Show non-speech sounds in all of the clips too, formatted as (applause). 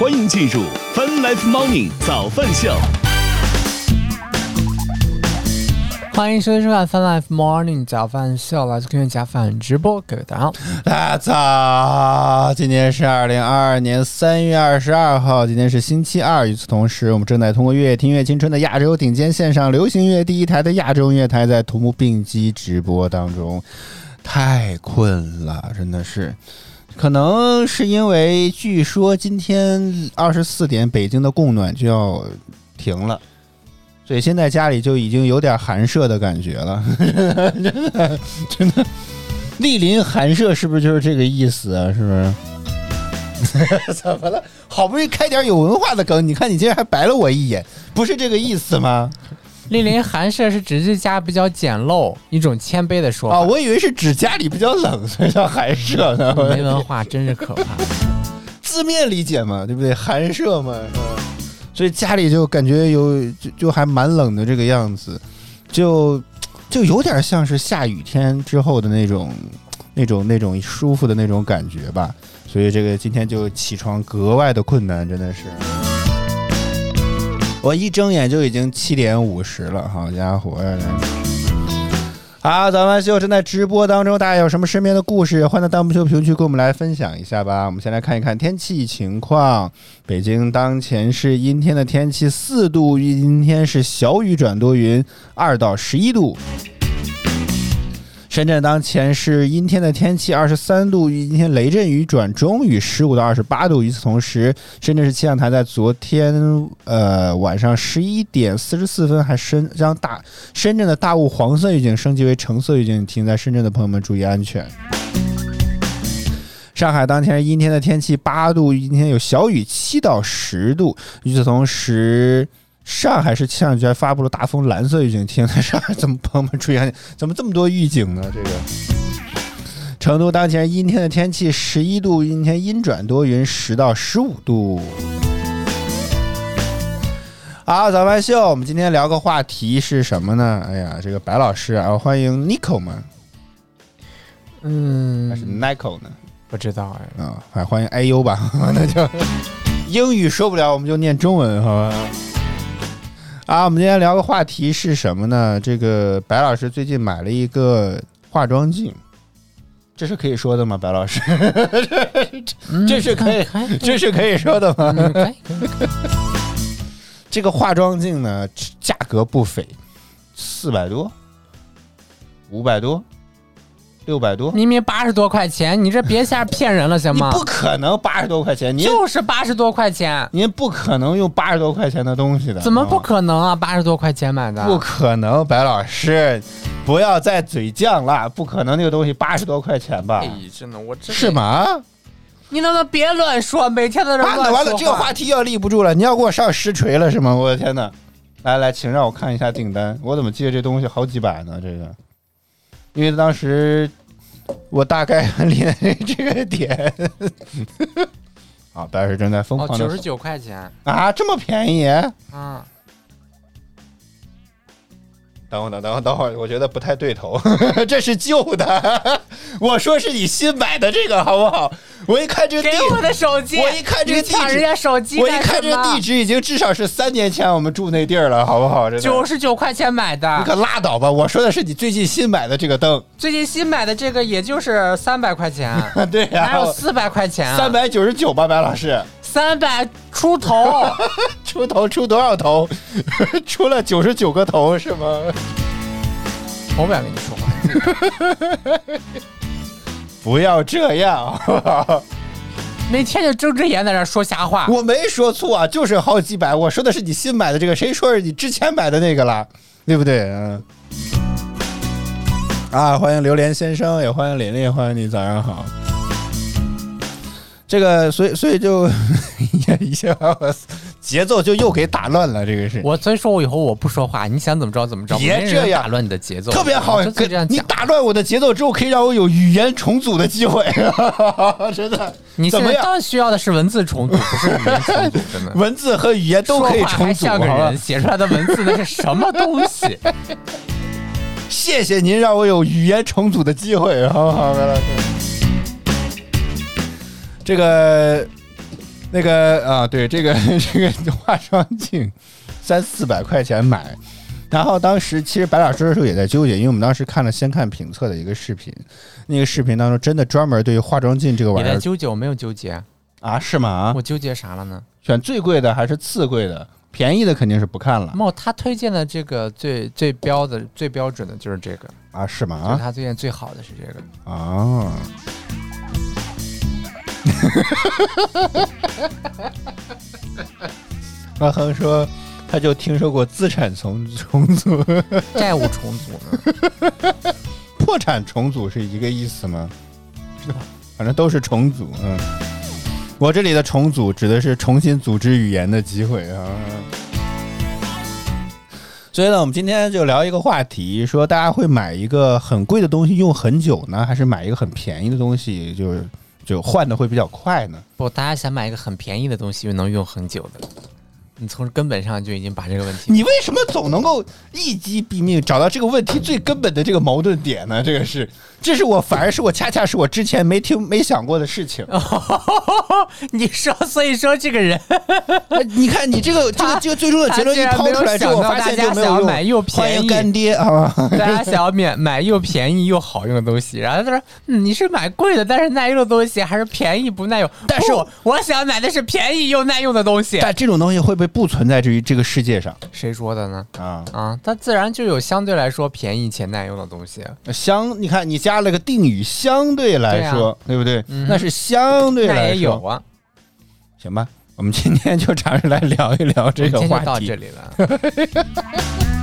欢迎进入 Fun Life Morning 早饭秀。欢迎收听收看 Fun Life Morning 早饭秀，来自科学家饭直播，各位大家好。大家早，今天是二零二二年三月二十二号，今天是星期二。与此同时，我们正在通过乐听乐青春的亚洲顶尖线上流行乐第一台的亚洲音乐台，在同步并机直播当中。太困了，真的是，可能是因为据说今天二十四点北京的供暖就要停了。所以现在家里就已经有点寒舍的感觉了，(laughs) 真的真的，莅临寒舍是不是就是这个意思啊？是不是？(laughs) 怎么了？好不容易开点有文化的梗，你看你竟然还白了我一眼，不是这个意思吗？(laughs) 莅临寒舍是指这家比较简陋，一种谦卑的说法。啊，我以为是指家里比较冷，所以叫寒舍呢。(laughs) 没文化真是可怕。字面理解嘛，对不对？寒舍嘛，是吧？所以家里就感觉有就就还蛮冷的这个样子，就就有点像是下雨天之后的那种那种那种舒服的那种感觉吧。所以这个今天就起床格外的困难，真的是。我一睁眼就已经七点五十了，好家伙呀！好，咱们秀正在直播当中，大家有什么身边的故事，欢迎在弹幕秀评论区跟我们来分享一下吧。我们先来看一看天气情况。北京当前是阴天的天气，四度，阴天是小雨转多云，二到十一度。深圳当前是阴天的天气，二十三度，阴天雷阵雨转中雨，十五到二十八度。与此同时，深圳市气象台在昨天呃晚上十一点四十四分还升将大深圳的大雾黄色预警升级为橙色预警，提醒在深圳的朋友们注意安全。上海当天阴天的天气，八度，阴天有小雨，七到十度。与此同时。上海市气象局还发布了大风蓝色预警，提醒在上海怎么朋友们注意安全？(laughs) 怎么这么多预警呢？这个成都当前阴天的天气，十一度，阴天阴转多云，十到十五度。好，早班秀，我们今天聊个话题是什么呢？哎呀，这个白老师啊，欢迎 Nico 吗？嗯，还是 Nico 呢？不知道哎。啊，还欢迎 IU 吧？(laughs) 那就英语说不了，我们就念中文，好吧？啊，我们今天聊个话题是什么呢？这个白老师最近买了一个化妆镜，这是可以说的吗？白老师，这是可以，这是可以说的吗？(laughs) 这个化妆镜呢，价格不菲，四百多，五百多。六百多，明明八十多块钱，你这别瞎骗人了行吗？不可能八十多块钱，就是八十多块钱，您不可能用八十多块钱的东西的。怎么不可能啊？八十多块钱买的，不可能，白老师，不要再嘴犟了，不可能那个东西八十多块钱吧？哎，真的，我真是吗？你能不能别乱说？每天都在乱说。完了，这个话题要立不住了，你要给我上实锤了是吗？我的天哪！来来，请让我看一下订单，我怎么记得这东西好几百呢？这个。因为当时我大概连这个点，啊，当时正在疯狂的九十九块钱。啊，这么便宜？啊！等会儿，等等会儿，等会儿，我觉得不太对头，(laughs) 这是旧的。我说是你新买的这个，好不好？我一看这给我的手机，我一看这个地址，人家手机，我一看这个地址，已经至少是三年前我们住那地儿了，好不好？九十九块钱买的，你可拉倒吧！我说的是你最近新买的这个灯，最近新买的这个也就是三百块钱，(laughs) 对呀，哪有四百块钱？三百九十九吧，白老师。三百出头，(laughs) 出头出多少头？(laughs) 出了九十九个头是吗？我不想跟你说话，(laughs) 不要这样，每天就睁着眼在那说瞎话。我没说错啊，就是好几百。我说的是你新买的这个，谁说是你之前买的那个了？对不对？嗯。啊，欢迎榴莲先生，也欢迎琳琳，欢迎你，早上好。这个，所以，所以就 (laughs) 一下把我节奏就又给打乱了。这个是我，所以说我以后我不说话，你想怎么着怎么着，别这样打乱你的节奏，特别好。这样你打乱我的节奏之后，可以让我有语言重组的机会。(laughs) 真的，你怎么样？需要的是文字重组，不是语言重组。真的，文字和语言都可以重组。像个人写出来的文字那是什么东西？(laughs) 谢谢您让我有语言重组的机会，好不好，白老师？这个那个啊，对，这个 (laughs) 这个化妆镜三四百块钱买，然后当时其实白老师的时候也在纠结，因为我们当时看了先看评测的一个视频，那个视频当中真的专门对于化妆镜这个玩意儿在纠结，我没有纠结，啊，是吗？我纠结啥了呢？选最贵的还是次贵的？便宜的肯定是不看了没有，他推荐的这个最最标的、最标准的就是这个，啊，是就是吗？他推荐最好的是这个。啊。(laughs) 阿恒说，他就听说过资产重重组，(laughs) 债务重组呢？(laughs) 破产重组是一个意思吗？反正都是重组。嗯，我这里的重组指的是重新组织语言的机会啊。所以呢，我们今天就聊一个话题，说大家会买一个很贵的东西用很久呢，还是买一个很便宜的东西就是就换的会比较快呢？不，大家想买一个很便宜的东西又能用很久的，你从根本上就已经把这个问题。你为什么总能够一击毙命，找到这个问题最根本的这个矛盾点呢？这个是，这是我反而是我恰恰是我之前没听没想过的事情。(laughs) 你说，所以说这个人，(laughs) 呃你看你这个这个这个最终的结论一抛出来之后，我发现就没有用。大家想买又欢迎便宜，干爹啊！大家想要买 (laughs) 买又便宜又好用的东西，然后他说：“嗯，你是买贵的但是耐用的东西，还是便宜不耐用？”但是我我想买的是便宜又耐用的东西。但这种东西会不会不存在于这个世界上谁说的呢？啊？啊，它自然就有相对来说便宜且耐用的东西。相，你看你加了个定语，相对来说，对不对？嗯那是相对来说。也有啊，行吧，我们今天就尝试来聊一聊这个话我们今天就到这题，里了。(laughs)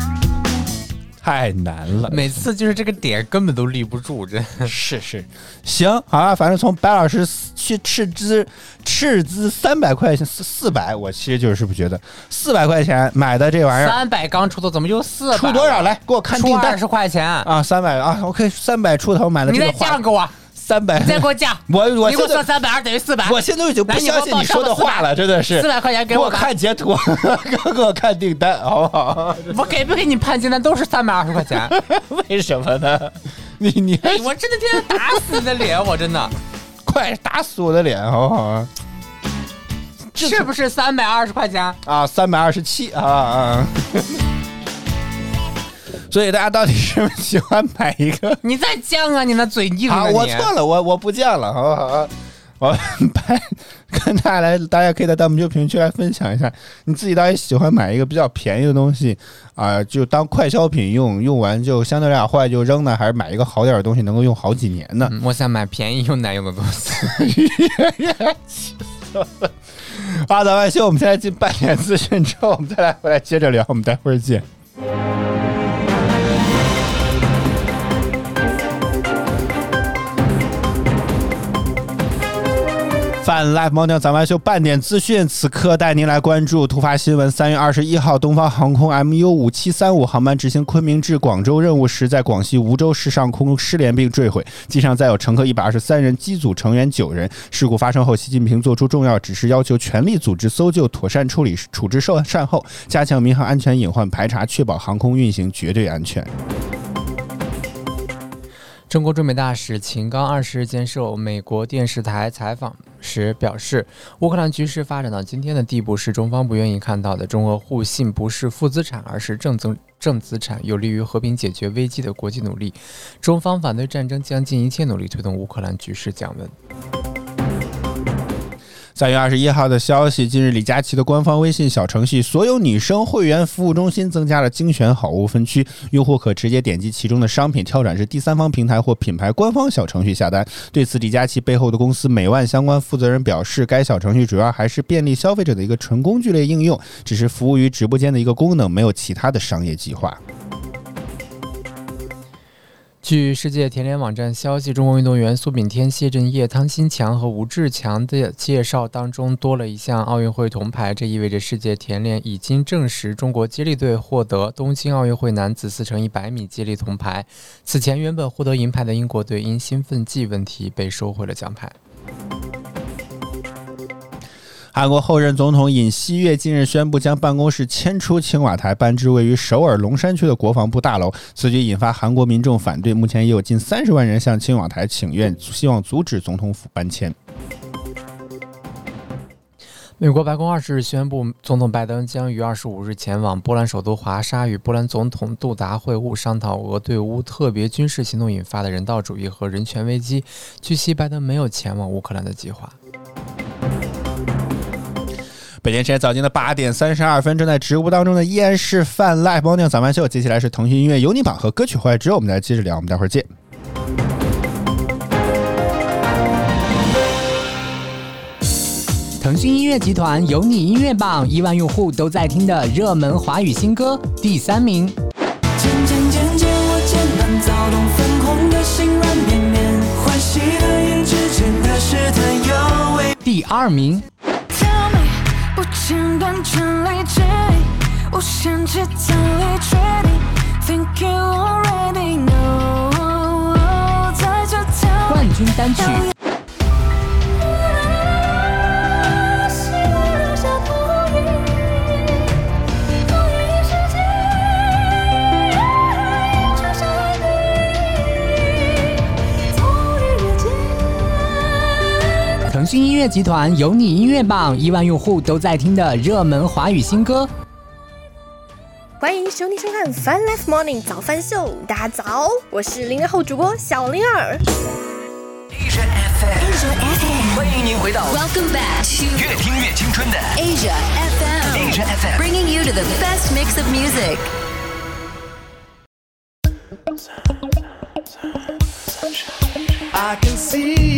太难了。每次就是这个点根本都立不住，真是是，行，好了，反正从白老师去斥资斥资三百块钱四四百，我其实就是不觉得四百块钱买的这玩意儿三百刚出头，怎么就四百？出多少？来给我看出订单二十块钱，啊，三百啊，OK，三百出头买的这个话降给我，三百，你再给我降。我我你给我现在说三百二等于四百，我现在已经不相信你说的话了，真的是四百块钱给给我我，看截图，(laughs) 给我看订单，好不好？我给不给你判金单都是三百二十块钱。(laughs) 为什么呢？你你哎，我真的天天打死你的脸，我真的 (laughs) 快打死我的脸，好不好？这是不是三百二十块钱？啊，三百二十七啊啊！所以大家到底是不是喜欢买一个？你再犟啊！你那嘴硬啊，我错了，我我不犟了，好不好？我拍跟大家来，大家可以在弹幕区评论区来分享一下，你自己到底喜欢买一个比较便宜的东西啊、就当快消品用，用完就相对来讲坏就扔呢，还是买一个好。点的东西能够用好。几年呢？嗯我想买便宜又耐用的东西。八早万秀，我们现在进半点资讯之后，我们再来回来接着聊，我们待会儿见。泛 Live Morning 早安秀半点资讯，此刻带您来关注突发新闻。三月二十一号，东方航空 MU 五七三五航班执行昆明至广州任务时，在广西梧州市上空失联并坠毁，机上载有乘客一百二十三人，机组成员九人。事故发生后，习近平作出重要指示，要求全力组织搜救、妥善处理、处置受善后，加强民航安全隐患排查，确保航空运行绝对安全。中国驻美大使秦刚二十日接受美国电视台采访时表示，乌克兰局势发展到今天的地步是中方不愿意看到的。中俄互信不是负资产，而是正增正资产，有利于和平解决危机的国际努力。中方反对战争，将尽一切努力推动乌克兰局势降温。三月二十一号的消息，近日李佳琦的官方微信小程序“所有女生会员服务中心”增加了精选好物分区，用户可直接点击其中的商品，跳转至第三方平台或品牌官方小程序下单。对此，李佳琦背后的公司美万相关负责人表示，该小程序主要还是便利消费者的一个纯工具类应用，只是服务于直播间的一个功能，没有其他的商业计划。据世界田联网站消息，中国运动员苏炳添、谢震业、汤新强和吴志强的介绍当中多了一项奥运会铜牌，这意味着世界田联已经证实中国接力队获得东京奥运会男子四乘一百米接力铜牌。此前原本获得银牌的英国队因兴奋剂问题被收回了奖牌。韩国后任总统尹锡悦近日宣布将办公室迁出青瓦台，搬至位于首尔龙山区的国防部大楼。此举引发韩国民众反对，目前已有近三十万人向青瓦台请愿，希望阻止总统府搬迁。美国白宫二十日宣布，总统拜登将于二十五日前往波兰首都华沙，与波兰总统杜达会晤，商讨俄对乌特别军事行动引发的人道主义和人权危机。据悉，拜登没有前往乌克兰的计划。北京时间早间的八点三十二分，正在直播当中的依然是泛 Live Morning 早饭秀。接下来是腾讯音乐有你榜和歌曲坏之后，我们再接着聊。我们待会儿见。腾讯音乐集团有你音乐榜，亿万用户都在听的热门华语新歌第三名。渐渐渐渐，我渐慢躁动粉红的心软绵绵，欢喜的眼之间的试探有味。第二名。不间断全力接力，无限制在力确定，Think you already know，在这条冠军单曲。腾讯音乐集团有你音乐榜，亿万用户都在听的热门华语新歌。欢迎兄弟收看《Fun Life Morning 早饭秀》，大家早，我是零零后主播小灵儿。Asia FM，欢迎您回到 Welcome back to 越听越青春的 Asia FM, Asia FM。bringing you to the best mix of music. I can see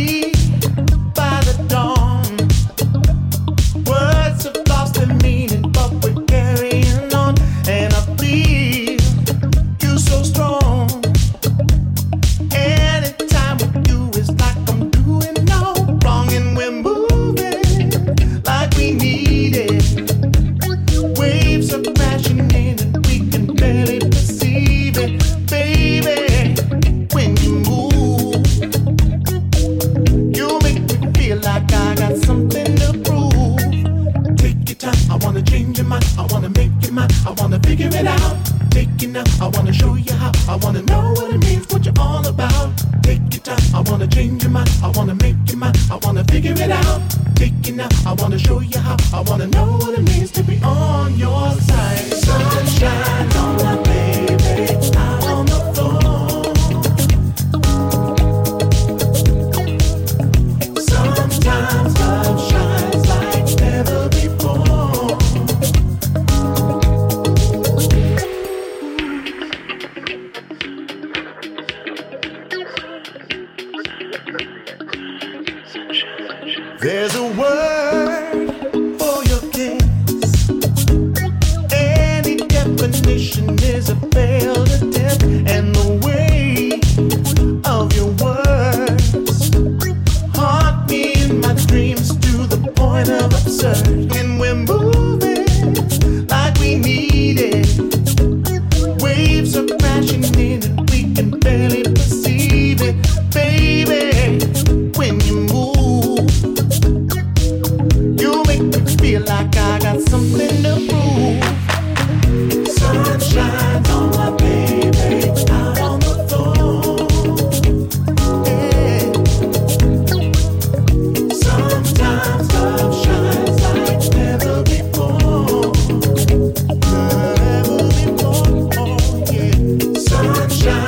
It now, I wanna show you how, I wanna know what it means, what you're all about. Take your time, I wanna change your mind, I wanna make you mine, I wanna figure it out. Take it now, I wanna show you how, I wanna know what it means to be on your side. Sunshine on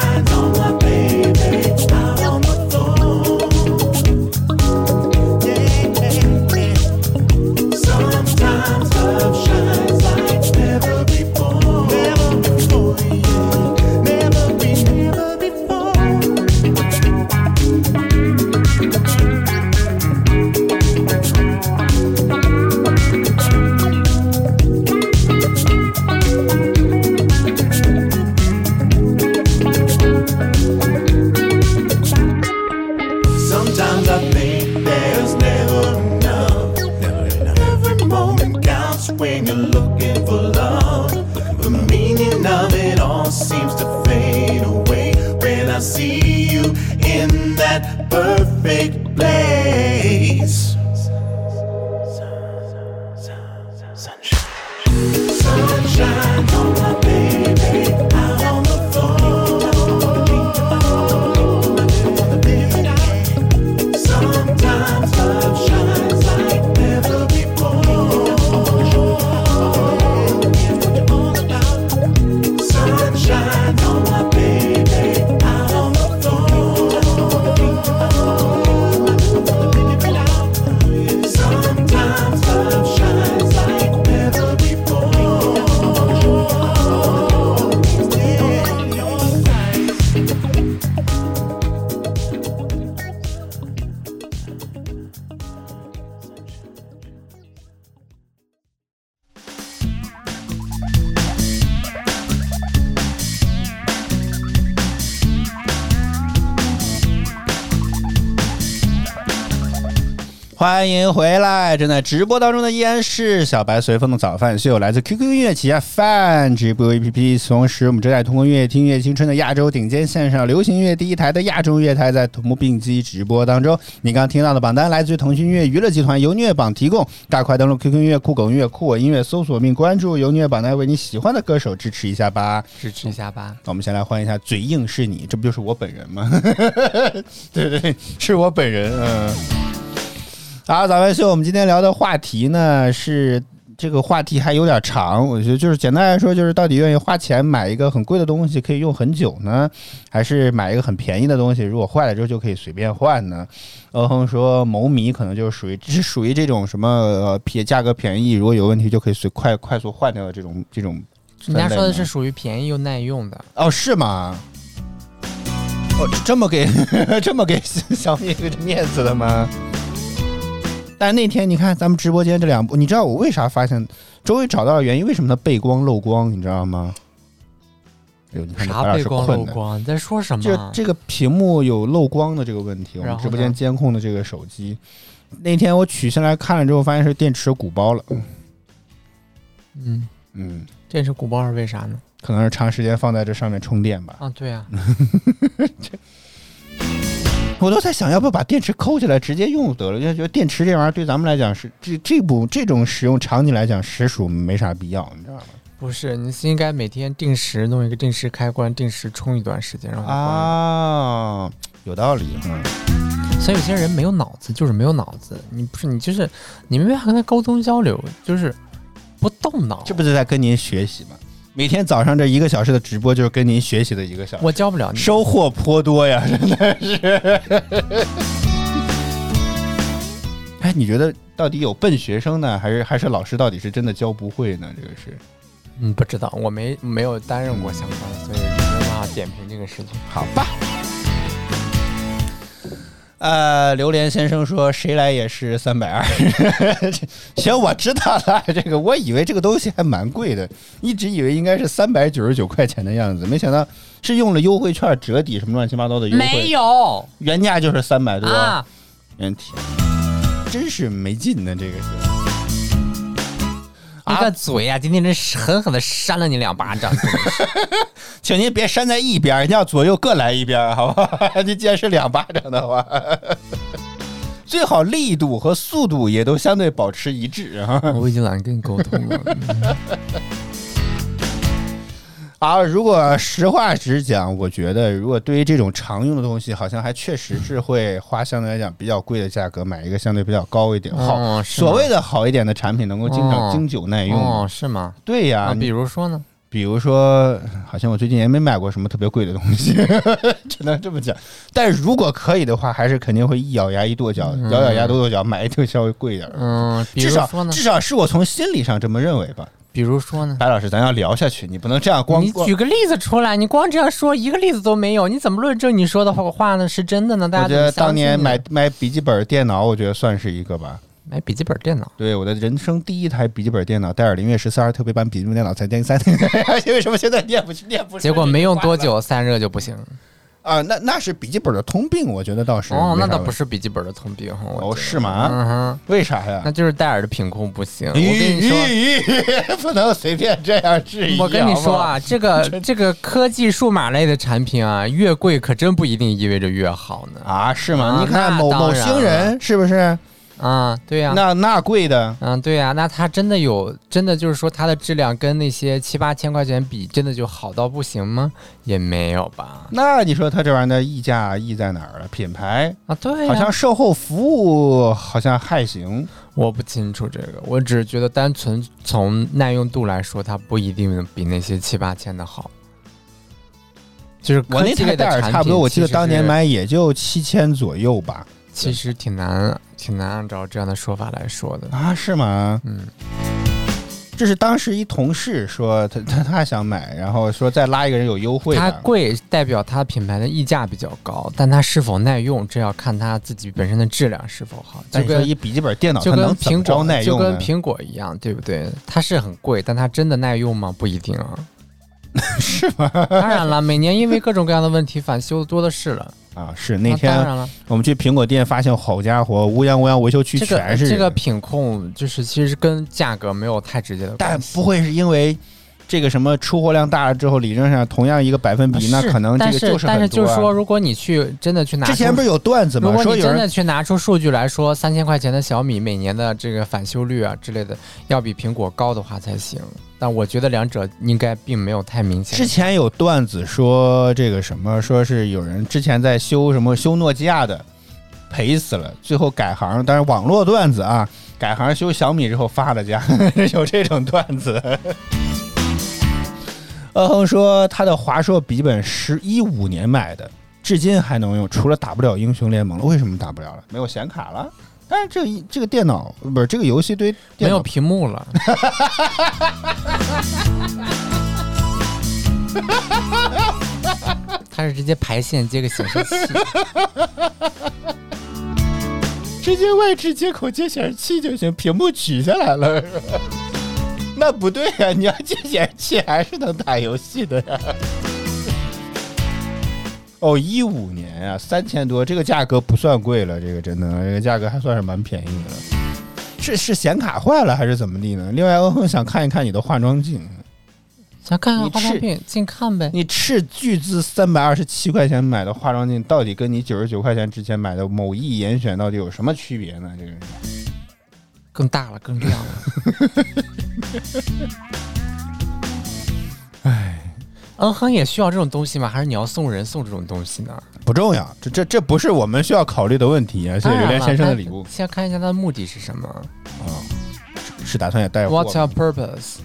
I know. 欢迎回来！正在直播当中的依然是小白随风的早饭秀，来自 QQ 音乐旗下饭直播 APP。同时，我们正在通过音乐听乐青春的亚洲顶尖线上流行音乐第一台的亚洲音乐台在同步并机直播当中。你刚刚听到的榜单来自于腾讯音乐娱乐集团由音乐榜提供，大快登录 QQ 音乐、酷狗音乐、酷我音乐搜索并关注由音乐榜单，为你喜欢的歌手支持一下吧。支持一下吧。我们先来欢迎一下嘴硬是你，这不就是我本人吗？(laughs) 对对，是我本人。嗯，好，咱们秀，我们今天聊的话题呢是这个话题还有点长，我觉得就是简单来说，就是到底愿意花钱买一个很贵的东西可以用很久呢，还是买一个很便宜的东西，如果坏了之后就可以随便换呢？欧亨说某米可能就是属于 (laughs) 是属于这种什么呃便价格便宜，如果有问题就可以随快快速换掉的这种这种。人家说的是属于便宜又耐用的哦，是吗？哦，这么给 (laughs) 这么给小米个面子的吗？但那天你看咱们直播间这两部，你知道我为啥发现，终于找到了原因，为什么它背光漏光，你知道吗？哎呦，你看啥背光漏光？你在说什么？就这个屏幕有漏光的这个问题，我们直播间监控的这个手机，那天我取下来看了之后，发现是电池鼓包了。嗯嗯，电池鼓包是为啥呢？可能是长时间放在这上面充电吧。啊，对呀、(laughs) 我都在想，要不要把电池抠起来直接用得了？因为觉得电池这玩意儿对咱们来讲是这这部这种使用场景来讲实属没啥必要，你知道吗？不是，你是应该每天定时弄一个定时开关，定时充一段时间，然后关啊，有道理，嗯。所以有些人没有脑子，就是没有脑子。你不是你就是你没办法跟他沟通交流，就是不动脑。这不是在跟您学习吗？每天早上这一个小时的直播，就是跟您学习的一个小时。我教不了你，收获颇多呀，(laughs) 真的是。(laughs) 哎，你觉得到底有笨学生呢，还是还是老师到底是真的教不会呢？这个是，嗯，不知道，我没没有担任过相关的，所以没有办法点评这个事情。好吧。呃，榴莲先生说谁来也是三百二。(laughs) 行，我知道了。这个我以为这个东西还蛮贵的，一直以为应该是三百九十九块钱的样子，没想到是用了优惠券折抵什么乱七八糟的优惠。没有，原价就是三百多。啊，原体，真是没劲呢，这个是。你个嘴呀、今天真是狠狠的扇了你两巴掌。(laughs) 请您别扇在一边，你要左右各来一边，好不好？(laughs) 你既然是两巴掌的话，(laughs) 最好力度和速度也都相对保持一致啊。我已经懒得跟你沟通了。好，如果实话实讲，我觉得如果对于这种常用的东西，好像还确实是会花相对来讲比较贵的价格买一个相对比较高一点、好哦所谓的好一点的产品，能够经常哦经久耐用。哦，是吗？对呀、啊，比如说呢？比如说，好像我最近也没买过什么特别贵的东西，(laughs) 只能这么讲。但是如果可以的话，还是肯定会一咬牙一跺脚，咬咬牙跺跺脚，买一个稍微贵一点的。嗯，至少？至少是我从心理上这么认为吧。比如说呢？白老师，咱要聊下去，你不能这样光光你举个例子出来，你光这样说一个例子都没有，你怎么论证你说的话呢是真的呢？大我觉得当年买买笔记本电脑，我觉得算是一个吧。买笔记本电脑，对，我的人生第一台笔记本电脑，戴尔灵越十四二特别版笔记本电脑才念三，为什么现在念不念不出？结果没用多久散热就不行。啊，那那是笔记本的通病，我觉得倒是哦，那倒不是笔记本的通病，哦，是吗？嗯哼，为啥呀那？就是戴尔的品控不行。我跟你说，不能随便这样质疑。我跟你说啊，这个这个科技数码类的产品啊，越贵可真不一定意味着越好呢。啊，是吗？啊你看某某星人是不是？啊，对呀、那那贵的，嗯，对呀、那它真的有，真的就是说它的质量跟那些七八千块钱比，真的就好到不行吗？也没有吧。那你说它这玩意儿的溢价溢在哪儿了？品牌啊，对呀、好像售后服务好像还行。我不清楚这个，我只是觉得单纯从耐用度来说，它不一定比那些七八千的好。就是我那台戴尔差不多，我记得当年买也就七千左右吧。其实挺难，挺难按照这样的说法来说的。啊，是吗？嗯，这是当时一同事说他他他想买，然后说再拉一个人有优惠的。它贵代表它品牌的溢价比较高，但它是否耐用，这要看它自己本身的质量是否好。就跟一笔记本电脑，就跟苹果耐用？就跟苹果一样，对不对？它是很贵，但它真的耐用吗？不一定啊。(laughs) 是吗？当然了，每年因为各种各样的问题返修的多的是了。啊，是那那天我们去苹果店，发现好家伙，乌泱乌泱维修区全是这个品控就是其实跟价格没有太直接的但关系。不会是因为这个什么出货量大了之后，理论上同样一个百分比，那可能这个就是但是很多啊就是说，如果你去真的去拿，之前不是有段子吗？如果你真的去拿出数据来说，三千块钱的小米每年的这个返修率啊之类的，要比苹果高的话才行。但我觉得两者应该并没有太明显。之前有段子说这个什么，说是有人之前在修什么修诺基亚的，赔死了，最后改行，但是网络段子啊，改行修小米之后发了家，(laughs) 有这种段子。阿恒说他的华硕笔记本是一五年买的，至今还能用，除了打不了英雄联盟了，为什么打不了了？没有显卡了。但是这个一这个电脑不是这个游戏对没电脑有屏幕了，(laughs) 它是直接排线接个显示器，直接外置接口接显示器就行，屏幕取下来了。(laughs) 那不对呀、你要接显示器还是能打游戏的呀。哦，一五年呀、三千多，这个价格不算贵了，这个真的，这个价格还算是蛮便宜的了。是是显卡坏了还是怎么地呢？另外，欧亨想看一看你的化妆镜，想看看化妆品，近看呗。你斥巨资三百二十七块钱买的化妆镜，到底跟你九十九块钱之前买的某易严选到底有什么区别呢？这个是。更大了，更亮了。(laughs) 唉，嗯哼，也需要这种东西吗？还是你要送人送这种东西呢？不重要，这这这不是我们需要考虑的问题啊！谢谢榴莲先生的礼物先看一下他的目的是什么啊，是打算也带货？What's your purpose？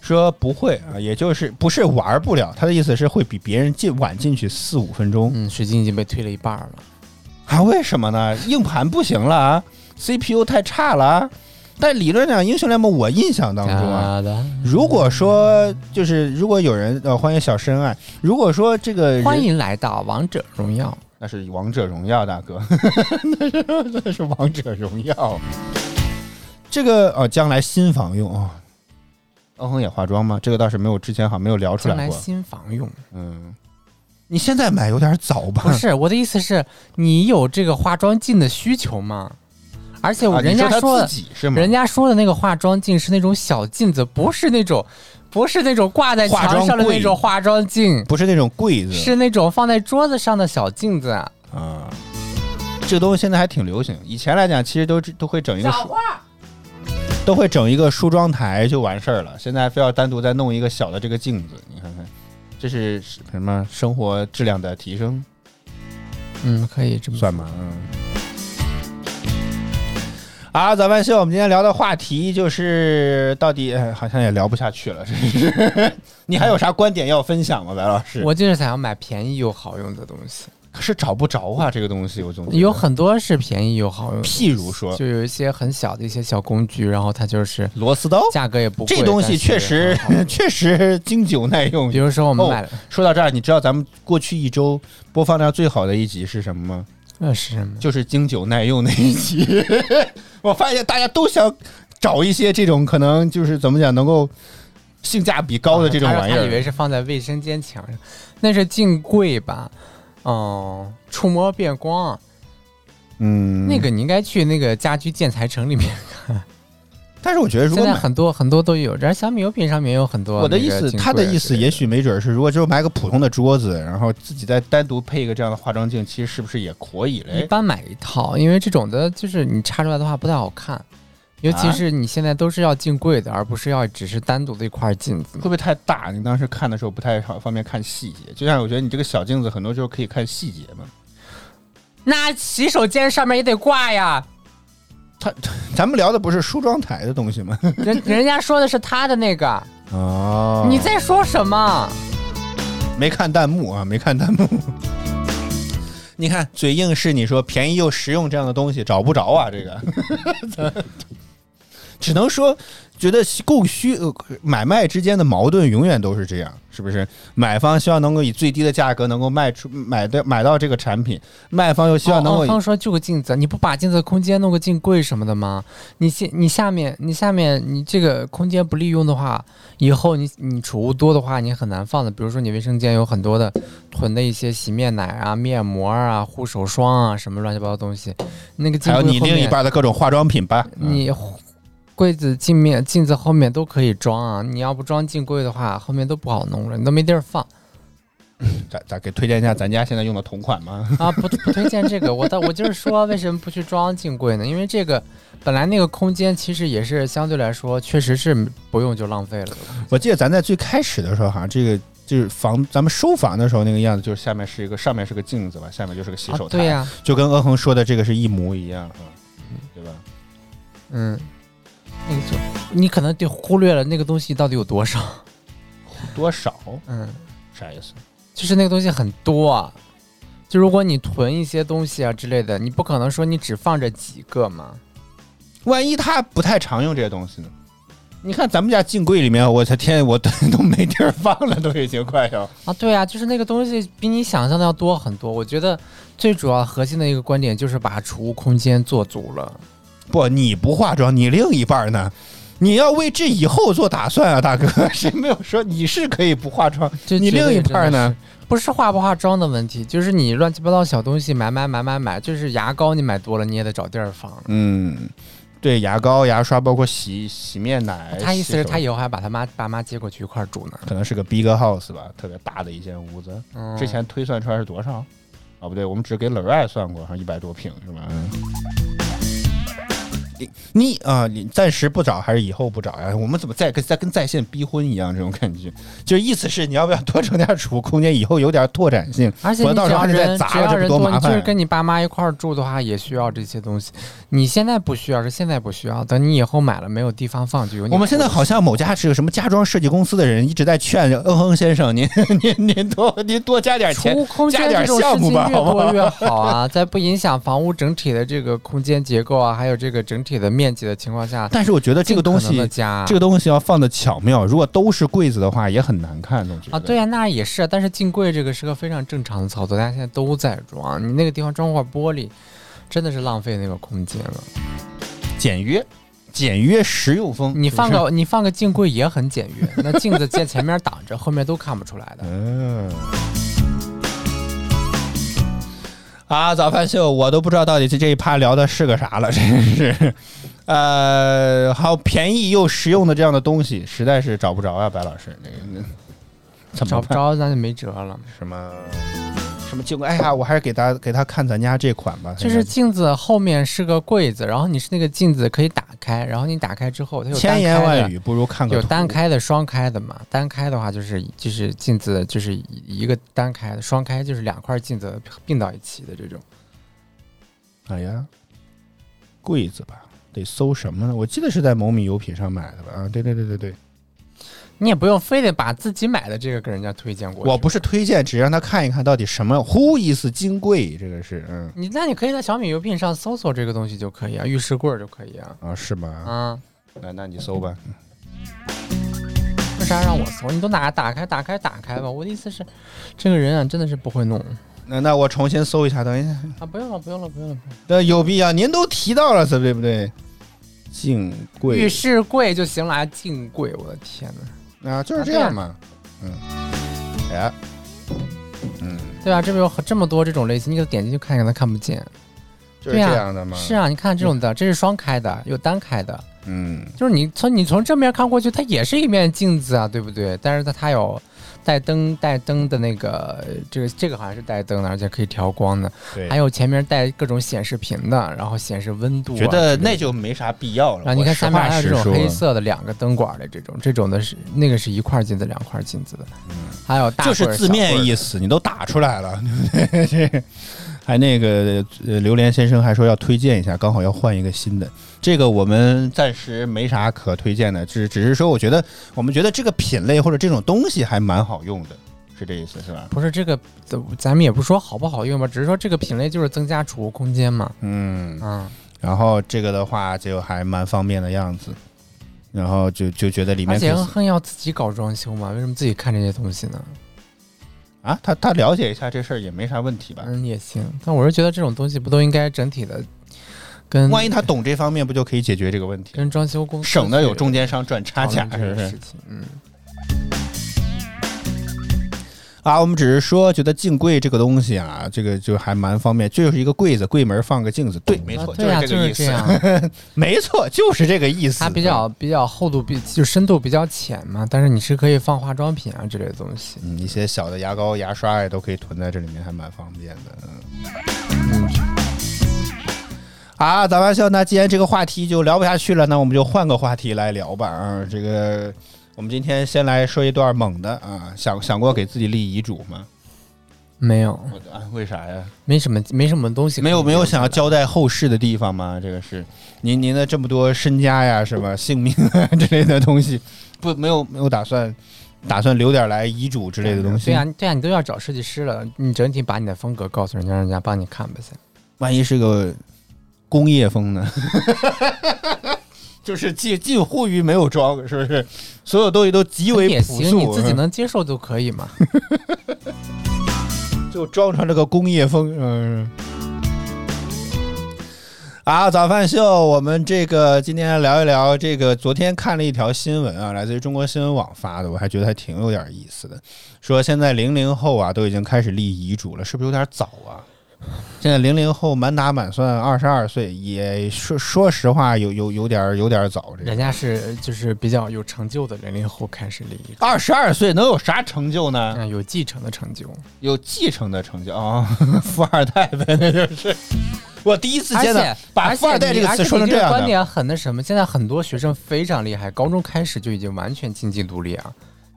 说不会啊，也就是不是玩不了，他的意思是会比别人进晚进去四五分钟嗯，水晶已经被推了一半了。啊？为什么呢？硬盘不行了啊，CPU 太差了啊。但理论上，英雄联盟我印象当中啊，如果说就是如果有人呃，欢迎小深爱，如果说这个欢迎来到王者荣耀。那是王者荣耀，大哥，那 (laughs) 是那是王者荣耀。这个哦，将来新房用哦。欧亨也化妆吗？这个倒是没有，之前好像没有聊出将来来过。新房用，嗯，你现在买有点早吧？不是我的意思是，你有这个化妆镜的需求吗？而且我，人家说的？人家说的那个化妆镜是那种小镜子，不是那种，不是那种挂在墙上的那种化妆镜，不是那种柜子，是那种放在桌子上的小镜子。啊。这个东西现在还挺流行，以前来讲其实都都会整一个梳，都会整一个梳妆台就完事儿了。现在非要单独再弄一个小的这个镜子，你看看，这是什么生活质量的提升？嗯，可以这么算吗？嗯。好，早饭秀，我们今天聊的话题就是到底、哎好像也聊不下去了，真是。(laughs) 你还有啥观点要分享吗，白老师？我就是想要买便宜又好用的东西，可是找不着啊，这个东西我总觉得有很多是便宜又好用，譬如说就有一些很小的一些小工具，然后它就是螺丝刀，价格也不贵，这东西确实 (laughs) 确实经久耐用。比如说我们哦买了，说到这儿，你知道咱们过去一周播放量最好的一集是什么吗？那是什么？就是经久耐用那一期。(laughs) 我发现大家都想找一些这种可能就是怎么讲能够性价比高的这种玩意儿。啊他以为。是放在卫生间墙上，那是镜柜吧？哦、触摸变光，嗯，那个你应该去那个家居建材城里面看。但是我觉得如现在很多很多都有，然后小米优品上面也有很多。我的意思，他的意思也许没准是，如果就买个普通的桌子，然后自己再单独配一个这样的化妆镜，其实是不是也可以嘞一？般买一套，因为这种的就是你插出来的话不太好看，尤其啊是你现在都是要进柜的，而不是要只是单独的一块镜子会。不会太大？你当时看的时候不太好方便看细节，就像我觉得你这个小镜子很多时候可以看细节嘛。那洗手间上面也得挂呀，(laughs) 咱们聊的不是梳妆台的东西吗？(laughs) 人人家说的是他的那个，哦你在说什么？没看弹幕啊？没看弹幕。(laughs) 你看嘴硬是你说便宜又实用这样的东西找不着啊，这个只能说觉得供需呃买卖之间的矛盾永远都是这样，是不是？买方希望能够以最低的价格能够卖出买的买到这个产品，卖方又希望能够以哦方说就个镜子，你不把镜子空间弄个镜柜什么的吗？你下你下面你下面你这个空间不利用的话，以后你你储物多的话，你很难放的。比如说你卫生间有很多的囤的一些洗面奶啊、面膜啊、护手霜啊什么乱七八糟东西，那个镜还有你另一半的各种化妆品吧。嗯你柜子镜面镜子后面都可以装啊，你要不装镜柜的话，后面都不好弄了，你都没地儿放 (laughs) 咋咋给推荐一下咱家现在用的同款吗？啊！不不推荐这个，我倒我就是说为什么不去装镜柜呢？因为这个本来那个空间其实也是相对来说确实是不用就浪费了。我记得咱在最开始的时候，好像这个就是房咱们收房的时候那个样子，就是下面是一个上面是个镜子吧，下面就是个洗手啊，台，对呀、就跟阿恒说的这个是一模一样啊，对吧？嗯，那个你可能就忽略了那个东西到底有多少，(laughs) 多少嗯，啥意思？(laughs) 就是那个东西很多啊。就如果你囤一些东西啊之类的，你不可能说你只放着几个嘛。万一他不太常用这些东西呢？你看咱们家镜柜里面，我的天，我都 (laughs) 都没地儿放了，都已经快要。啊，对啊，就是那个东西比你想象的要多很多。我觉得最主要核心的一个观点就是把储物空间做足了。不，你不化妆，你另一半呢？你要为这以后做打算啊，大哥！(laughs) 谁没有说你是可以不化妆？你另一半呢？不是化不化妆的问题，就是你乱七八糟小东西买买买买买，就是牙膏你买多了，你也得找地儿放。嗯，对，牙膏、牙刷，包括洗洗面奶。他意思是他以后还把他妈爸妈接过去一块儿住呢。可能是个 big house 吧，特别大的一间屋子。嗯之前推算出来是多少？哦，不对，我们只给冷爱算过，好像一百多平是吧？嗯。你你啊，你暂时不找还是以后不找呀？我们怎么在跟在跟在线逼婚一样这种感觉？就意思是你要不要多整点储物空间，以后有点拓展性，(laughs) 而且到时候还得再砸了，这不要人多，麻烦就是跟你爸妈一块住的话，也需要这些东西。你现在不需要，是现在不需要，等你以后买了没有地方放，就有你我们现在好像某家是个什么家装设计公司的人一直在劝嗯哼先生，您 (laughs) 您您多您多加点钱加点项目吧，越？多越好啊，在不影响房屋整体的这个空间结构啊，还有这个整体的面积的情况下，但是我觉得这个东西这个东西要放的巧妙，如果都是柜子的话，也很难看，总觉得啊，对呀、那也是，但是镜柜这个是个非常正常的操作，大家现在都在装，你那个地方装块玻璃，真的是浪费那个空间了。简约，简约实用风。你放个你放个镜柜也很简约，那镜子在前面挡着，后面都看不出来的。嗯。啊，早饭秀，我都不知道到底这这一趴聊的是个啥了，真是，呃，好便宜又实用的这样的东西，实在是找不着啊，白老师，那个那怎么？找不着，咱就没辙了。什么什么镜柜？哎呀，我还是给他给他看咱家这款吧，就是镜子后面是个柜子，然后你是那个镜子可以打开，然后你打开之后，它有单千言万语不如看个图有单开的、双开的嘛。单开的话就是就是镜子就是一个单开的，双开就是两块镜子并到一起的这种。哎呀，柜子吧，得搜什么呢？我记得是在某米优品上买的吧？啊，对对对对对，你也不用非得把自己买的这个给人家推荐过去。我不是推荐，只让他看一看到底什么 Who is 金贵，这个是嗯你，那你可以在小米邮品上搜索这个东西就可以啊，浴室柜儿就可以啊。啊是吗？啊，那那你搜吧。为啥让我搜？你都拿打开打开打开吧。我的意思是，这个人啊真的是不会弄那那我重新搜一下，等一下，啊！不用了不用了不用了。不用 (laughs) 那有必要？您都提到了，对不对？镜柜浴室柜就行了，还镜柜，我的天哪！啊，就是这样嘛。嗯，哎，嗯，对啊，这边有很这么多这种类型，你给它点进去看看，它看不见。就是这样的吗？是，啊，你看这种的，这是双开的，有单开的，嗯，就是你从你从正面看过去，它也是一面镜子啊，对不对？但是它它有带灯带灯的那个，这个这个好像是带灯的，而且可以调光的，对。还有前面带各种显示屏的，然后显示温度、啊。觉得那就没啥必要了。然后你看下面还有这种黑色的两个灯管的这种，这种的是那个是一块镜子两块镜子的，还有大就是字面意思。思，你都打出来了，对不对？这还那个呃，榴莲先生还说要推荐一下，刚好要换一个新的。这个我们暂时没啥可推荐的，只只是说，我觉得我们觉得这个品类或者这种东西还蛮好用的，是这意思是吧？不是这个，咱们也不说好不好用吧，只是说这个品类就是增加储物空间嘛。嗯，嗯，然后这个的话就还蛮方便的样子。然后就就觉得里面而且恨要自己搞装修嘛，为什么自己看这些东西呢？啊，他他了解一下这事儿也没啥问题吧？嗯，也行。但我是觉得这种东西不都应该整体的跟万一他懂这方面，不就可以解决这个问题？跟装修公司省得有中间商赚差价，是不是论这个事？情？嗯，啊，我们只是说觉得镜柜这个东西啊，这个就还蛮方便，就是一个柜子，柜门放个镜子，对，没错，啊对呀、是这个意思，就是。没错，就是这个意思。它比较比较厚度比就深度比较浅嘛，但是你是可以放化妆品啊之类的东西。嗯，一些小的牙膏、牙刷也都可以囤在这里面，还蛮方便的。嗯。嗯，啊，打完笑，那既然这个话题就聊不下去了，那我们就换个话题来聊吧。啊，这个我们今天先来说一段猛的啊，想想过给自己立遗嘱吗？没有，我啊，为啥呀？没什么没什么东西没有没有想要交代后事的地方吗？这个是您您的这么多身家呀，什么？(laughs) 性命啊之类的东西，不没有没有打算打算留点来遗嘱之类的东西。对呀、对呀、你都要找设计师了，你整体把你的风格告诉人家，让人家帮你看吧先。万一是个工业风呢？(laughs) 就是近近乎于没有装，是不是？所有东西都极为也行，朴素，你自己能接受就可以嘛。(laughs) 就装成这个工业风，嗯。啊，早饭秀，我们这个今天聊一聊这个。昨天看了一条新闻啊，来自于中国新闻网发的，我还觉得还挺有点意思的。说现在零零后啊都已经开始立遗嘱了，是不是有点早啊？现在零零后满打满算二十二岁，也说说实话有有有点有点早。这个人家是就是比较有成就的零零后开始立遗嘱，二十二岁能有啥成就呢？嗯，有继承的成就。有继承的成就啊，(laughs) 富二代呗，那就是。我第一次见到把“富二代”这个词说成这样的，观点很那什么。现在很多学生非常厉害，高中开始就已经完全经济独立啊，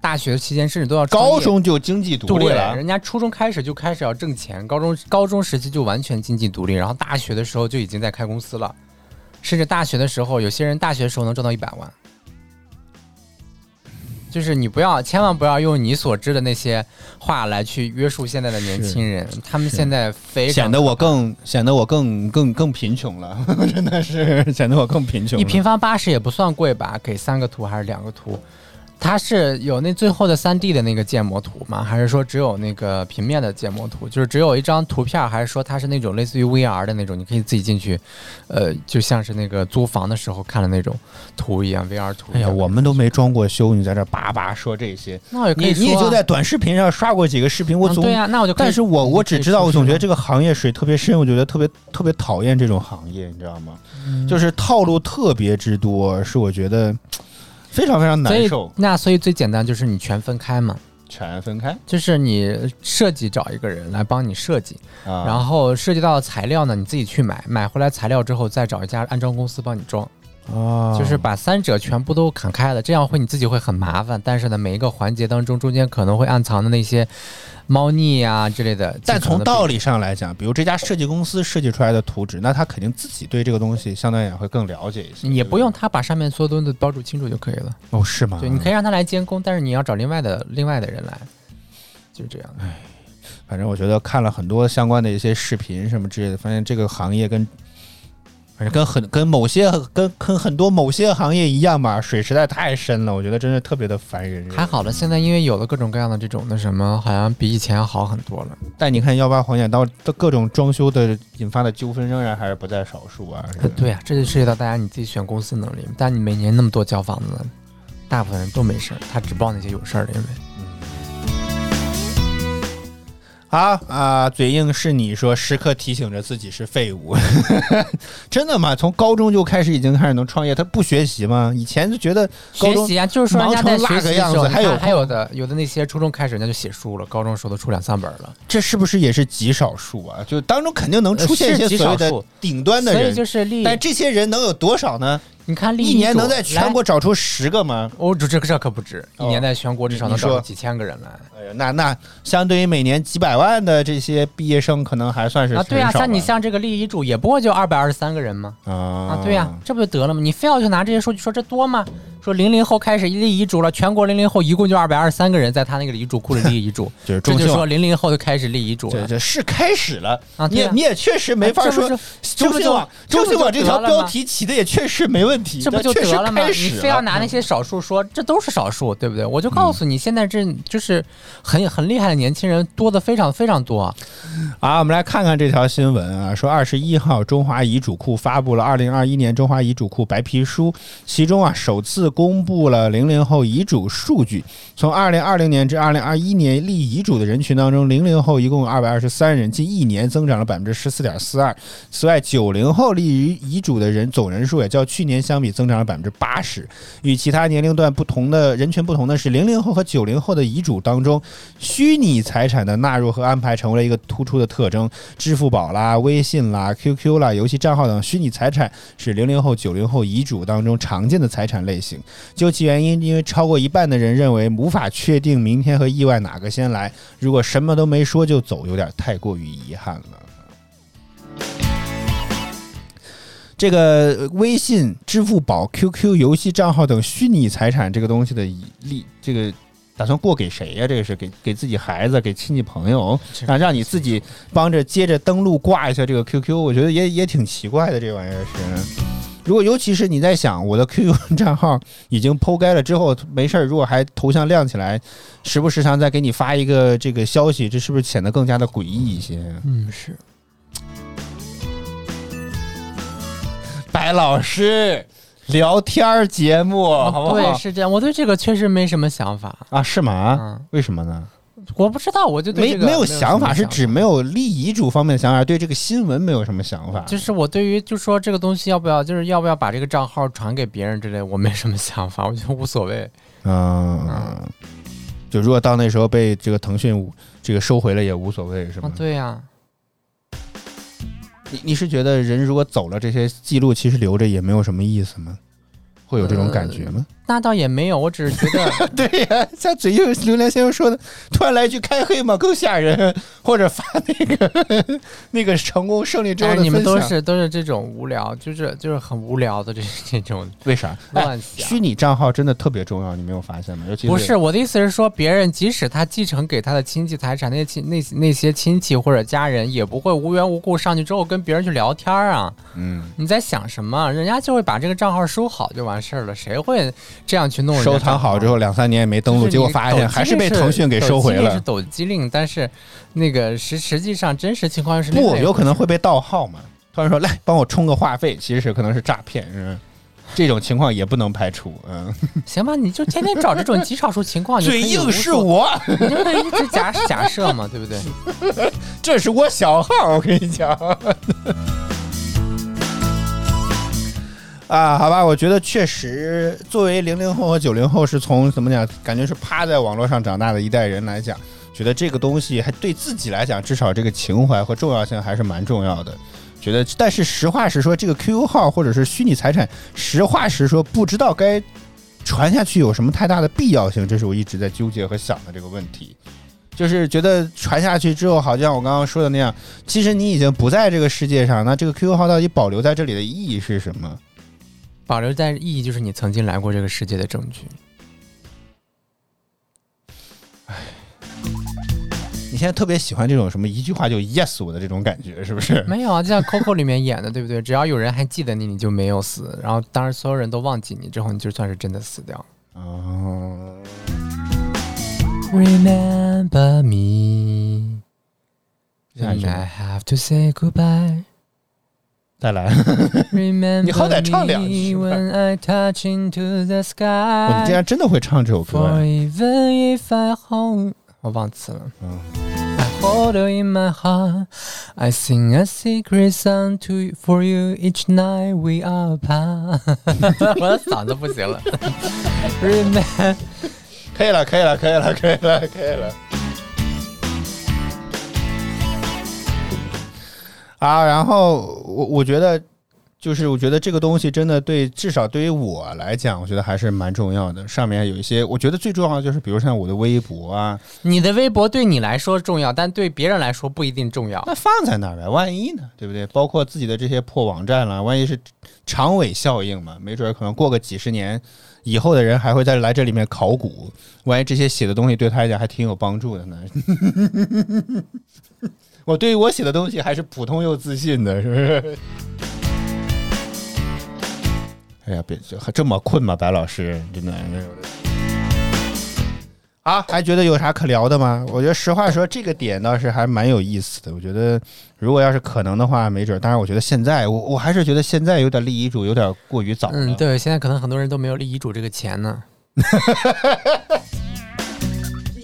大学期间甚至都要高中就经济独立，了。人家初中开始就开始要挣钱，高中高中时期就完全经济独立，然后大学的时候就已经在开公司了，甚至大学的时候，有些人大学的时候能挣到一百万。就是你不要，千万不要用你所知的那些话来去约束现在的年轻人，他们现在显得我更显得我更更更贫穷了，(laughs) 真的是显得我更贫穷了。一平方八十也不算贵吧？给三个图还是两个图？它是有那最后的三 D 的那个建模图吗？还是说只有那个平面的建模图？就是只有一张图片，还是说它是那种类似于 VR 的那种？你可以自己进去，呃，就像是那个租房的时候看的那种图一样，VR 图。哎呀，我们都没装过修，你在这叭叭说这些，那我也可以你你也说啊就在短视频上刷过几个视频，我总、嗯对啊，那我就可以但是我我只知道，我总觉得这个个行业水特别深，我觉得特别特别讨厌这种行业，你知道吗？嗯就是套路特别之多，是我觉得非常非常难受。那所以最简单就是你全分开嘛，全分开。就是你设计找一个人来帮你设计，啊，然后涉及到材料呢，你自己去买，买回来材料之后再找一家安装公司帮你装，啊，就是把三者全部都砍开了，这样会你自己会很麻烦，但是呢，每一个环节当中中间可能会暗藏的那些猫腻啊之类的。但从道理，上来讲，比如这家设计公司设计出来的图纸，那他肯定自己对这个东西相对也会更了解一些。也不用他把上面所有东西都标注清楚就可以了。哦，是吗？对，你可以让他来监工，但是你要找另外的另外的人来，就是这样哎。反正我觉得看了很多相关的一些视频什么之类的，发现这个行业跟，反正跟很跟某些跟跟很多某些行业一样吧，水实在太深了，我觉得真的特别的烦人。还好了，现在因为有了各种各样的这种那什么，好像比以前要好很多了。但你看幺八黄剪刀的各种装修的引发的纠纷，仍然还是不在少数啊。对呀、这就涉及到大家你自己选公司能力。但你每年那么多交房子，大部分人都没事儿，他只报那些有事儿的，因为。好啊，嘴硬是你说，时刻提醒着自己是废物，(laughs) 真的吗？从高中就开始已经开始能创业，他不学习吗？以前就觉得高中学习啊，就是说人家在忙成那个学习的时候，样子还有还有的有的那些初中开始人家就写书了，高中时候都出两三本了，这是不是也是极少数啊？就当中肯定能出现一些所谓的顶端的所以人，就是，但这些人能有多少呢？你看立一年能在全国，找出十个吗？哦，这这这可不止，一哦年在全国至少能找出几千个人来哎呀，那那相对于每年几百万的这些毕业生，可能还算是啊。对啊，很少吧像你像这个立遗嘱，也不过就二百二十三个人吗？啊啊，对呀、这不就得了吗？你非要去拿这些数据说这多吗？说零零后开始立遗嘱了，全国零零后一共就二百二十三个人在他那个遗嘱库里立遗嘱，就是这就说零零后就开始立遗嘱了。这这是开始了，你也你也确实没法说中兴网中新网这条标题起的也确实没问问题，这不就得了吗？你非要拿那些少数说这都是少数，对不对？我就告诉你，现在这就是很很厉害的年轻人多的非常非常多。啊，我们来看看这条新闻啊，说二十一号中华遗嘱库发布了二零二一年中华遗嘱库白皮书，其中啊首次公布了零零后遗嘱数据。从二零二零年至二零二一年立遗嘱的人群当中，零零后一共二百二十三人，近一年增长了百分之十四点四二。此外，九零后立遗遗嘱的人总人数也较去年相比增长了百分之八十。与其他年龄段不同的人群不同的是，零零后和九零后的遗嘱当中，虚拟财产的纳入和安排成为了一个突出的特征。支付宝啦、微信啦、QQ 啦、游戏账号等虚拟财产是零零后、九零后遗嘱当中常见的财产类型。究其原因，因为超过一半的人认为无法确定明天和意外哪个先来，如果什么都没说就走，有点太过于遗憾了。这个微信、支付宝、QQ 游戏账号等虚拟财产这个东西的利，这个打算过给谁呀、这个是给给自己孩子、给亲戚朋友，啊，让你自己帮着接着登录挂一下这个 QQ，我觉得也也挺奇怪的，这玩意儿是。如果尤其是你在想我的 QQ (laughs) 账号已经剖开了之后，没事儿，如果还头像亮起来，时不时常再给你发一个这个消息，这是不是显得更加的诡异一些？嗯，是白老师聊天儿节目，好不好？对，是这样。我对这个确实没什么想法。啊，是吗？嗯，为什么呢？我不知道，我就对这个没没有想法，是指没有立遗嘱方面的想法，对这个新闻没有什么想法。就是我对于就说这个东西要不要，就是要不要把这个账号传给别人之类，我没什么想法，(laughs) 我觉得无所谓。嗯，就如果到那时候被这个腾讯这个收回了也无所谓，是吗？，啊对呀、你你是觉得人如果走了，这些记录其实留着也没有什么意思吗？会有这种感觉吗？那倒也没有，我只是觉得 (laughs) 对呀、像嘴硬榴莲先生说的，突然来一句开黑嘛，更吓人。或者发那个那个成功胜利之后你们都是都是这种无聊，就是就是很无聊的这这种 (laughs) 为啥？哎乱想。虚拟账号真的特别重要，你没有发现吗？尤其不是我的意思是说，别人即使他继承给他的亲戚财产，那些亲那那些亲戚或者家人也不会无缘无故上去之后跟别人去聊天啊。嗯，你在想什么？人家就会把这个账号收好就完事儿了，谁会这样去弄收藏好之后两三年也没登录，结果发现还是被腾讯给收回了是。抖机灵，但是那个实实际上真实情况是不，有可能会被盗号嘛？突然说来帮我充个话费，其实是可能是诈骗，嗯，这种情况也不能排除。嗯，(laughs) 行吧，你就天天找这种极少数情况，嘴硬，是我，你就可以一直假假设嘛，对不对？(laughs) 这是我小号，我跟你讲。啊，好吧，我觉得确实，作为零零后和九零后，是从怎么讲，感觉是趴在网络上长大的一代人来讲，觉得这个东西还对自己来讲，至少这个情怀和重要性还是蛮重要的。觉得，但是实话实说，这个 QQ 号或者是虚拟财产，实话实说，不知道该传下去有什么太大的必要性，这是我一直在纠结和想的这个问题。就是觉得传下去之后，好像我刚刚说的那样，其实你已经不在这个世界上，那这个 QQ 号到底保留在这里的意义是什么？保留在意义就是你曾经来过这个世界的证据。你现在特别喜欢这种什么一句话就 yes 我的这种感觉，是不是？(laughs) 没有啊，就像 Coco 里面演的，对不对？只要有人还记得你，你就没有死。然后，当然所有人都忘记你之后，你就算是真的死掉。哦，Remember me 下一 when I have to say goodbye. 再来，你好歹唱两句吧 when I touch into the 哦你竟然真的会唱这首歌？even if I 我忘词了。hold in my heart. I sing a secret song to you, for you each night we are apart. 我的嗓子不行了。Remember，可以了，可以了，可以了，可以了，可以了。啊，然后我我觉得，就是我觉得这个东西真的对，至少对于我来讲，我觉得还是蛮重要的。上面有一些，我觉得最重要的就是，比如像我的微博啊，你的微博对你来说重要，但对别人来说不一定重要。那放在那儿呗，万一呢，对不对？包括自己的这些破网站了，万一是长尾效应嘛，没准儿可能过个几十年以后的人还会再来这里面考古，万一这些写的东西对他来讲还挺有帮助的呢。(laughs) 我对于我写的东西还是普通又自信的，是不是？(laughs) 哎呀，别这这么困吗？白老师，真的。啊，还觉得有啥可聊的吗？我觉得实话说，这个点倒是还蛮有意思的。我觉得如果要是可能的话，没准。当然，我觉得现在我我还是觉得现在有点立遗嘱有点过于早了。嗯，对，现在可能很多人都没有立遗嘱这个钱呢，哈 (laughs)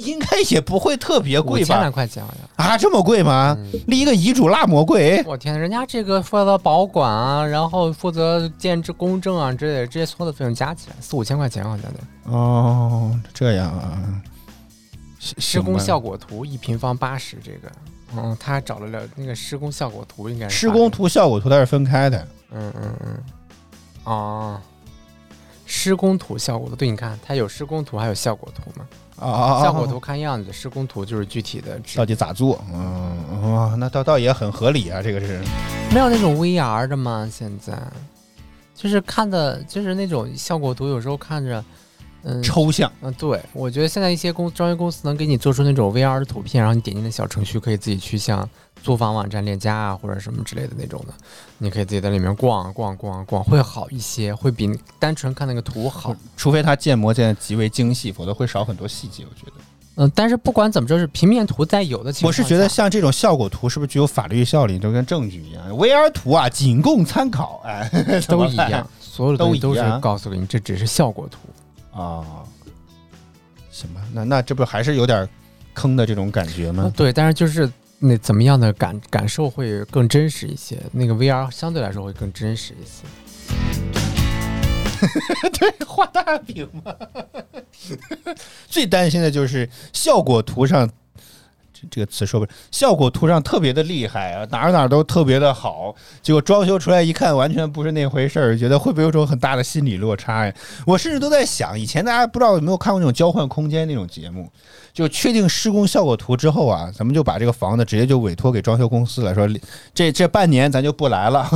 应该也不会特别五贵千来吧？块钱好像。啊，这么贵吗？立一个遗嘱那么贵？我天，人家这个负责保管啊，然后负责建制公证啊之类的，这些所有的费用加起来四五千块钱好像得。哦，这样啊。行施工效果，图一平方八十，这个，嗯，他还找了了那个施工效果图，应该是施工图、效果图它是分开的。嗯嗯嗯，哦，施工图、效果图，对，你看它有施工图，还有效果图嘛。啊啊啊！效果图看样子，施工图就是具体的到底咋做？嗯，哦，那倒倒也很合理啊，这个是。没有那种 VR 的吗？现在就是看的，就是那种效果图，有时候看着，嗯，抽象。嗯，对，我觉得现在一些公装修公司能给你做出那种 VR 的图片，然后你点进那小程序，可以自己去像租房网站链家啊或者什么之类的那种的，你可以自己在里面逛啊逛啊逛啊逛，会好一些，会比单纯看那个图好。除非它建模建的极为精细，否则会少很多细节。我觉得，嗯，但是不管怎么着，是平面图在有的情况我是觉得像这种效果图是不是具有法律效力，就跟证据一样？VR 图啊，仅供参考。哎，(laughs) 都一样，所有的东西都是都一样告诉你，这只是效果图。啊。行吧，那那这不还是有点坑的这种感觉吗？嗯对，但是就是那怎么样的感感受会更真实一些，那个 VR 相对来说会更真实一些。(laughs) 对画大饼嘛？(laughs) 最担心的就是效果图上，这个词说不是，效果图上特别的厉害啊，哪儿哪儿都特别的好，结果装修出来一看，完全不是那回事儿，觉得会不会有种很大的心理落差呀？我甚至都在想，以前大家不知道有没有看过那种交换空间那种节目，就确定施工效果图之后啊，咱们就把这个房子直接就委托给装修公司了，说这这半年咱就不来了，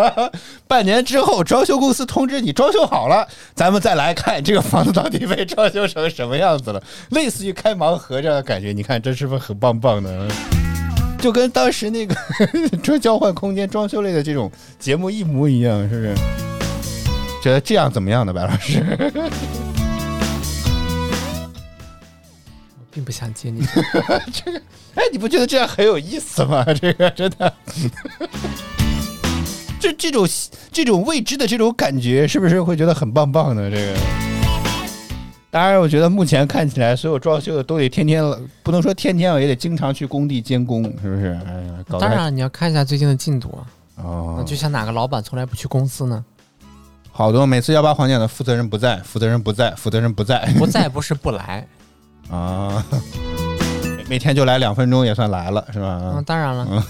(laughs) 半年之后装修公司通知你装修好了，咱们再来看这个房子到底被装修成什么样子了，(laughs) 类似于开盲盒这样的感觉，你看这是不是很棒棒的？(laughs) 就跟当时那个说交换空间装修类的这种节目一模一样，是不是？觉得这样怎么样呢，白老师？并不想接你，(laughs) 这个哎，你不觉得这样很有意思吗？(laughs) 这个真的，(laughs) 这这种这种未知的这种感觉，是不是会觉得很棒棒的？这个，当然，我觉得目前看起来，所有装修的都得天天，不能说天天，也得经常去工地监工，是不是？哎呀，搞当然你要看一下最近的进度啊。哦那，就像哪个老板从来不去公司呢？好多每次幺八黄讲的负责人不在，负责人不在，负责人不在不在不是不来，啊，每 (laughs) 每天就来两分钟也算来了，是吧？嗯，当然了，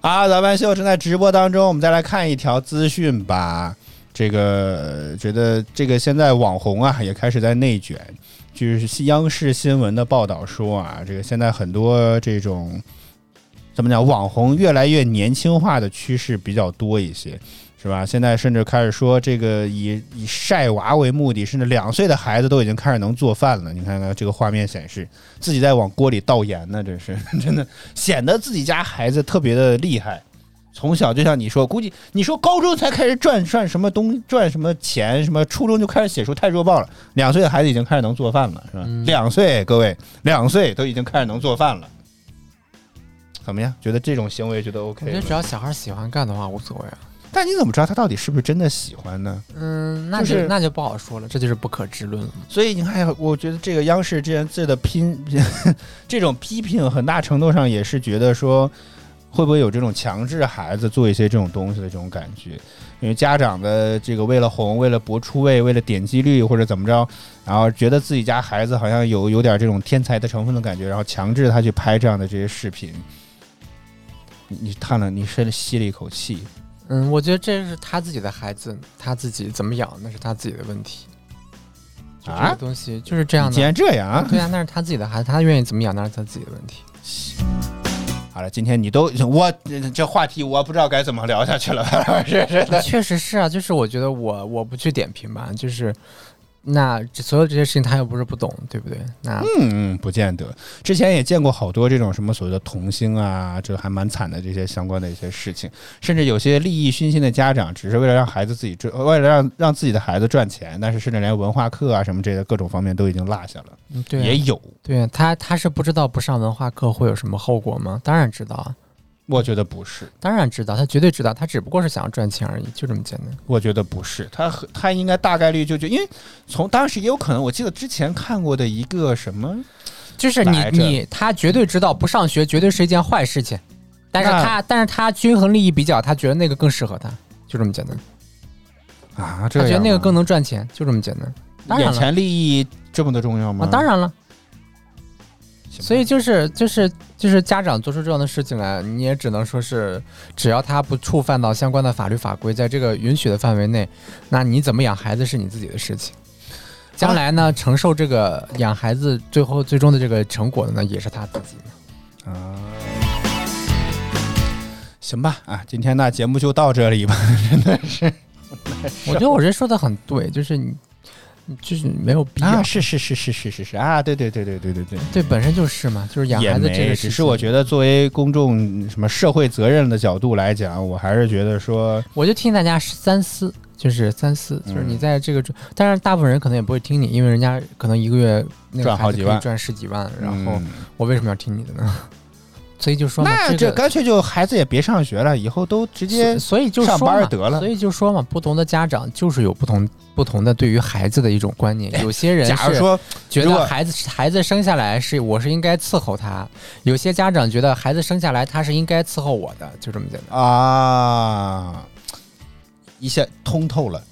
啊，(laughs) 早班秀正在直播当中，我们再来看一条资讯吧。这个呃觉得这个现在网红啊也开始在内卷，就是央视新闻的报道说啊，这个现在很多这种怎么讲，网红越来越年轻化的趋势比较多一些。是吧？现在甚至开始说这个以以晒娃为目的，甚至两岁的孩子都已经开始能做饭了。你看看这个画面显示，自己在往锅里倒盐呢，这是 (laughs) 真的，显得自己家孩子特别的厉害。从小就像你说，估计你说高中才开始赚赚什么东赚什么钱，什么初中就开始写书，太弱爆了。两岁的孩子已经开始能做饭了，是吧？嗯两岁，各位，两岁都已经开始能做饭了。怎么样？觉得这种行为觉得 OK 我？觉得只要小孩喜欢干的话无所谓啊。但你怎么知道他到底是不是真的喜欢呢？嗯，那就就是那就不好说了，这就是不可知论了。所以你看，我觉得这个央视这件事的拼，(laughs) 这种批评，很大程度上也是觉得说，会不会有这种强制孩子做一些这种东西的这种感觉？因为家长的这个为了红，为了博出位，为了点击率或者怎么着，然后觉得自己家孩子好像有有点这种天才的成分的感觉，然后强制他去拍这样的这些视频。你你叹了，你深吸了一口气。嗯，我觉得这是他自己的孩子，他自己怎么养那是他自己的问题。就这啊个东西就是这样你竟的。然这样啊！对啊，那是他自己的孩子，他愿意怎么养那是他自己的问题。(laughs) 好了，今天你都我这话题我不知道该怎么聊下去了，(laughs) 是是的。确实是啊，就是我觉得我我不去点评吧，就是那所有这些事情他又不是不懂，对不对？那嗯嗯，不见得。之前也见过好多这种什么所谓的童星啊，这还蛮惨的这些相关的一些事情，甚至有些利益熏心的家长，只是为了让孩子自己赚，为了让让自己的孩子赚钱，但是甚至连文化课啊什么这些各种方面都已经落下了，嗯对啊也有。对啊，他他是不知道不上文化课会有什么后果吗？当然知道啊，我觉得不是，当然知道，他绝对知道，他只不过是想要赚钱而已，就这么简单。我觉得不是，他和他应该大概率就就因为从当时也有可能，我记得之前看过的一个什么，就是你你他绝对知道不上学绝对是一件坏事情，但是他但是他均衡利益比较，他觉得那个更适合他，就这么简单。啊，这他觉得那个更能赚钱，就这么简单。当然了眼前利益这么的重要吗？啊，当然了。所以就是就是就是家长做出这样的事情来，你也只能说是，只要他不触犯到相关的法律法规，在这个允许的范围内，那你怎么养孩子是你自己的事情。将来呢，承受这个养孩子最后最终的这个成果的呢，也是他自己。啊，行吧，啊，今天那节目就到这里吧，(laughs) 真的是我觉得我这说的很对，就是，你就是没有必要。啊，是是是是是是是啊，对对对对对对对，对，本身就是嘛，就是养孩子这，个。只是我觉得作为公众什么社会责任的角度来讲，我还是觉得说，我就听大家三思，就是三思，就是你嗯在这个，但是大部分人可能也不会听你，因为人家可能一个月那个赚好几万赚十几万，然后嗯我为什么要听你的呢？所以就说嘛，那这这干脆就孩子也别上学了，以后都直接所所以就上班儿得了所以就说嘛，不同的家长就是有不同不同的对于孩子的一种观念，有些人是假如说觉得孩子孩子生下来是我是应该伺候他，有些家长觉得孩子生下来他是应该伺候我的，就这么简单。啊，一下通透了，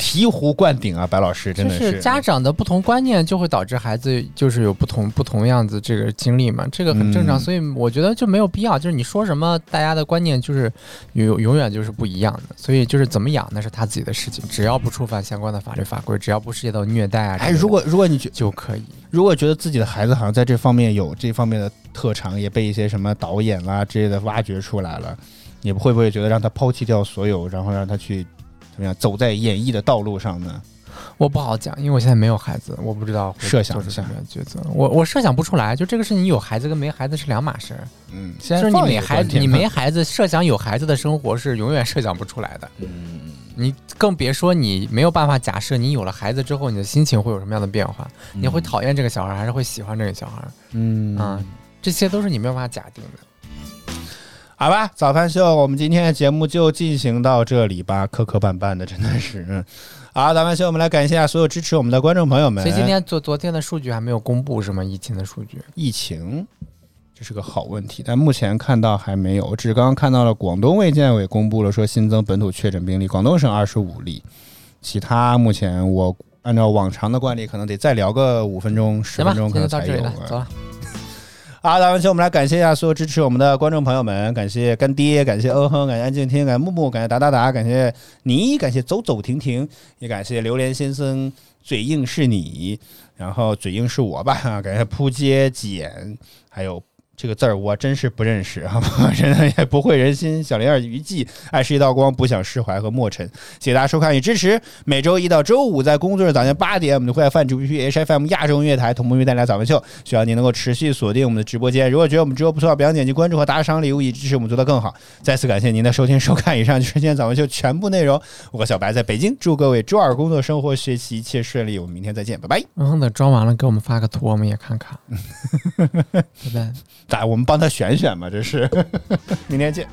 醍醐灌顶啊，白老师真就的是家长的不同观念，就会导致孩子就是有不同不同样子这个经历嘛，这个很正常。嗯所以我觉得就没有必要，就是你说什么，大家的观念就是永永远就是不一样的。所以就是怎么养那是他自己的事情，只要不触犯相关的法律法规，只要不涉及到虐待啊，哎，如果如果你觉就可以。如果觉得自己的孩子好像在这方面有这方面的特长，也被一些什么导演啦之类的挖掘出来了，你会不会觉得让他抛弃掉所有，然后让他去怎么样走在演艺的道路上呢？我不好讲，因为我现在没有孩子，我不知道会设想一下做出什么样的抉择。我我设想不出来，就这个事情，你有孩子跟没孩子是两码事儿。嗯，就是你没孩子，你没孩子，设想有孩子的生活是永远设想不出来的。嗯，你更别说你没有办法假设你有了孩子之后，你的心情会有什么样的变化？你会讨厌这个小孩，还是会喜欢这个小孩？嗯啊这些都是你没有办法假定的。好吧，早饭秀，我们今天的节目就进行到这里吧，磕磕绊绊的，真的是。嗯，好，早饭秀，我们来感谢一下所有支持我们的观众朋友们。所以今天昨昨天的数据还没有公布，是吗？疫情的数据？疫情，这是个好问题，但目前看到还没有。我只是刚刚看到了广东卫健委公布了说新增本土确诊病例，广东省二十五例，其他目前我按照往常的惯例，可能得再聊个五分钟、十分钟，可能才有啊。了。好，早饭秀，我们来感谢一下所有支持我们的观众朋友们，感谢干爹，感谢嗯哼，感谢安静听，感谢木木，感谢达达达，感谢你，感谢走走停停，也感谢榴莲先生，嘴硬是你，然后嘴硬是我吧，(laughs) 感谢扑街简，还有。这个字儿我真是不认识，好吧，(laughs) 真的也不会人心。小灵儿余悸，爱是一道光，不想释怀和莫尘。谢谢大家收看与支持。每周一到周五在工作日早间八点，我们的会在泛主 P H F M 亚洲音乐台同步为大家早饭秀。希望您能够持续锁定我们的直播间。如果觉得我们直播不错，不要点击关注和打赏礼物，以支持我们做得更好。再次感谢您的收听收看，以上就是今天早饭秀全部内容。我和小白在北京，祝各位周二工作、生活、学习一切顺利。我们明天再见，拜拜。嗯，等装完了给我们发个图，我们也看看。(laughs) 拜拜。咋？我们帮他选选吧，这是。(laughs) 明天见。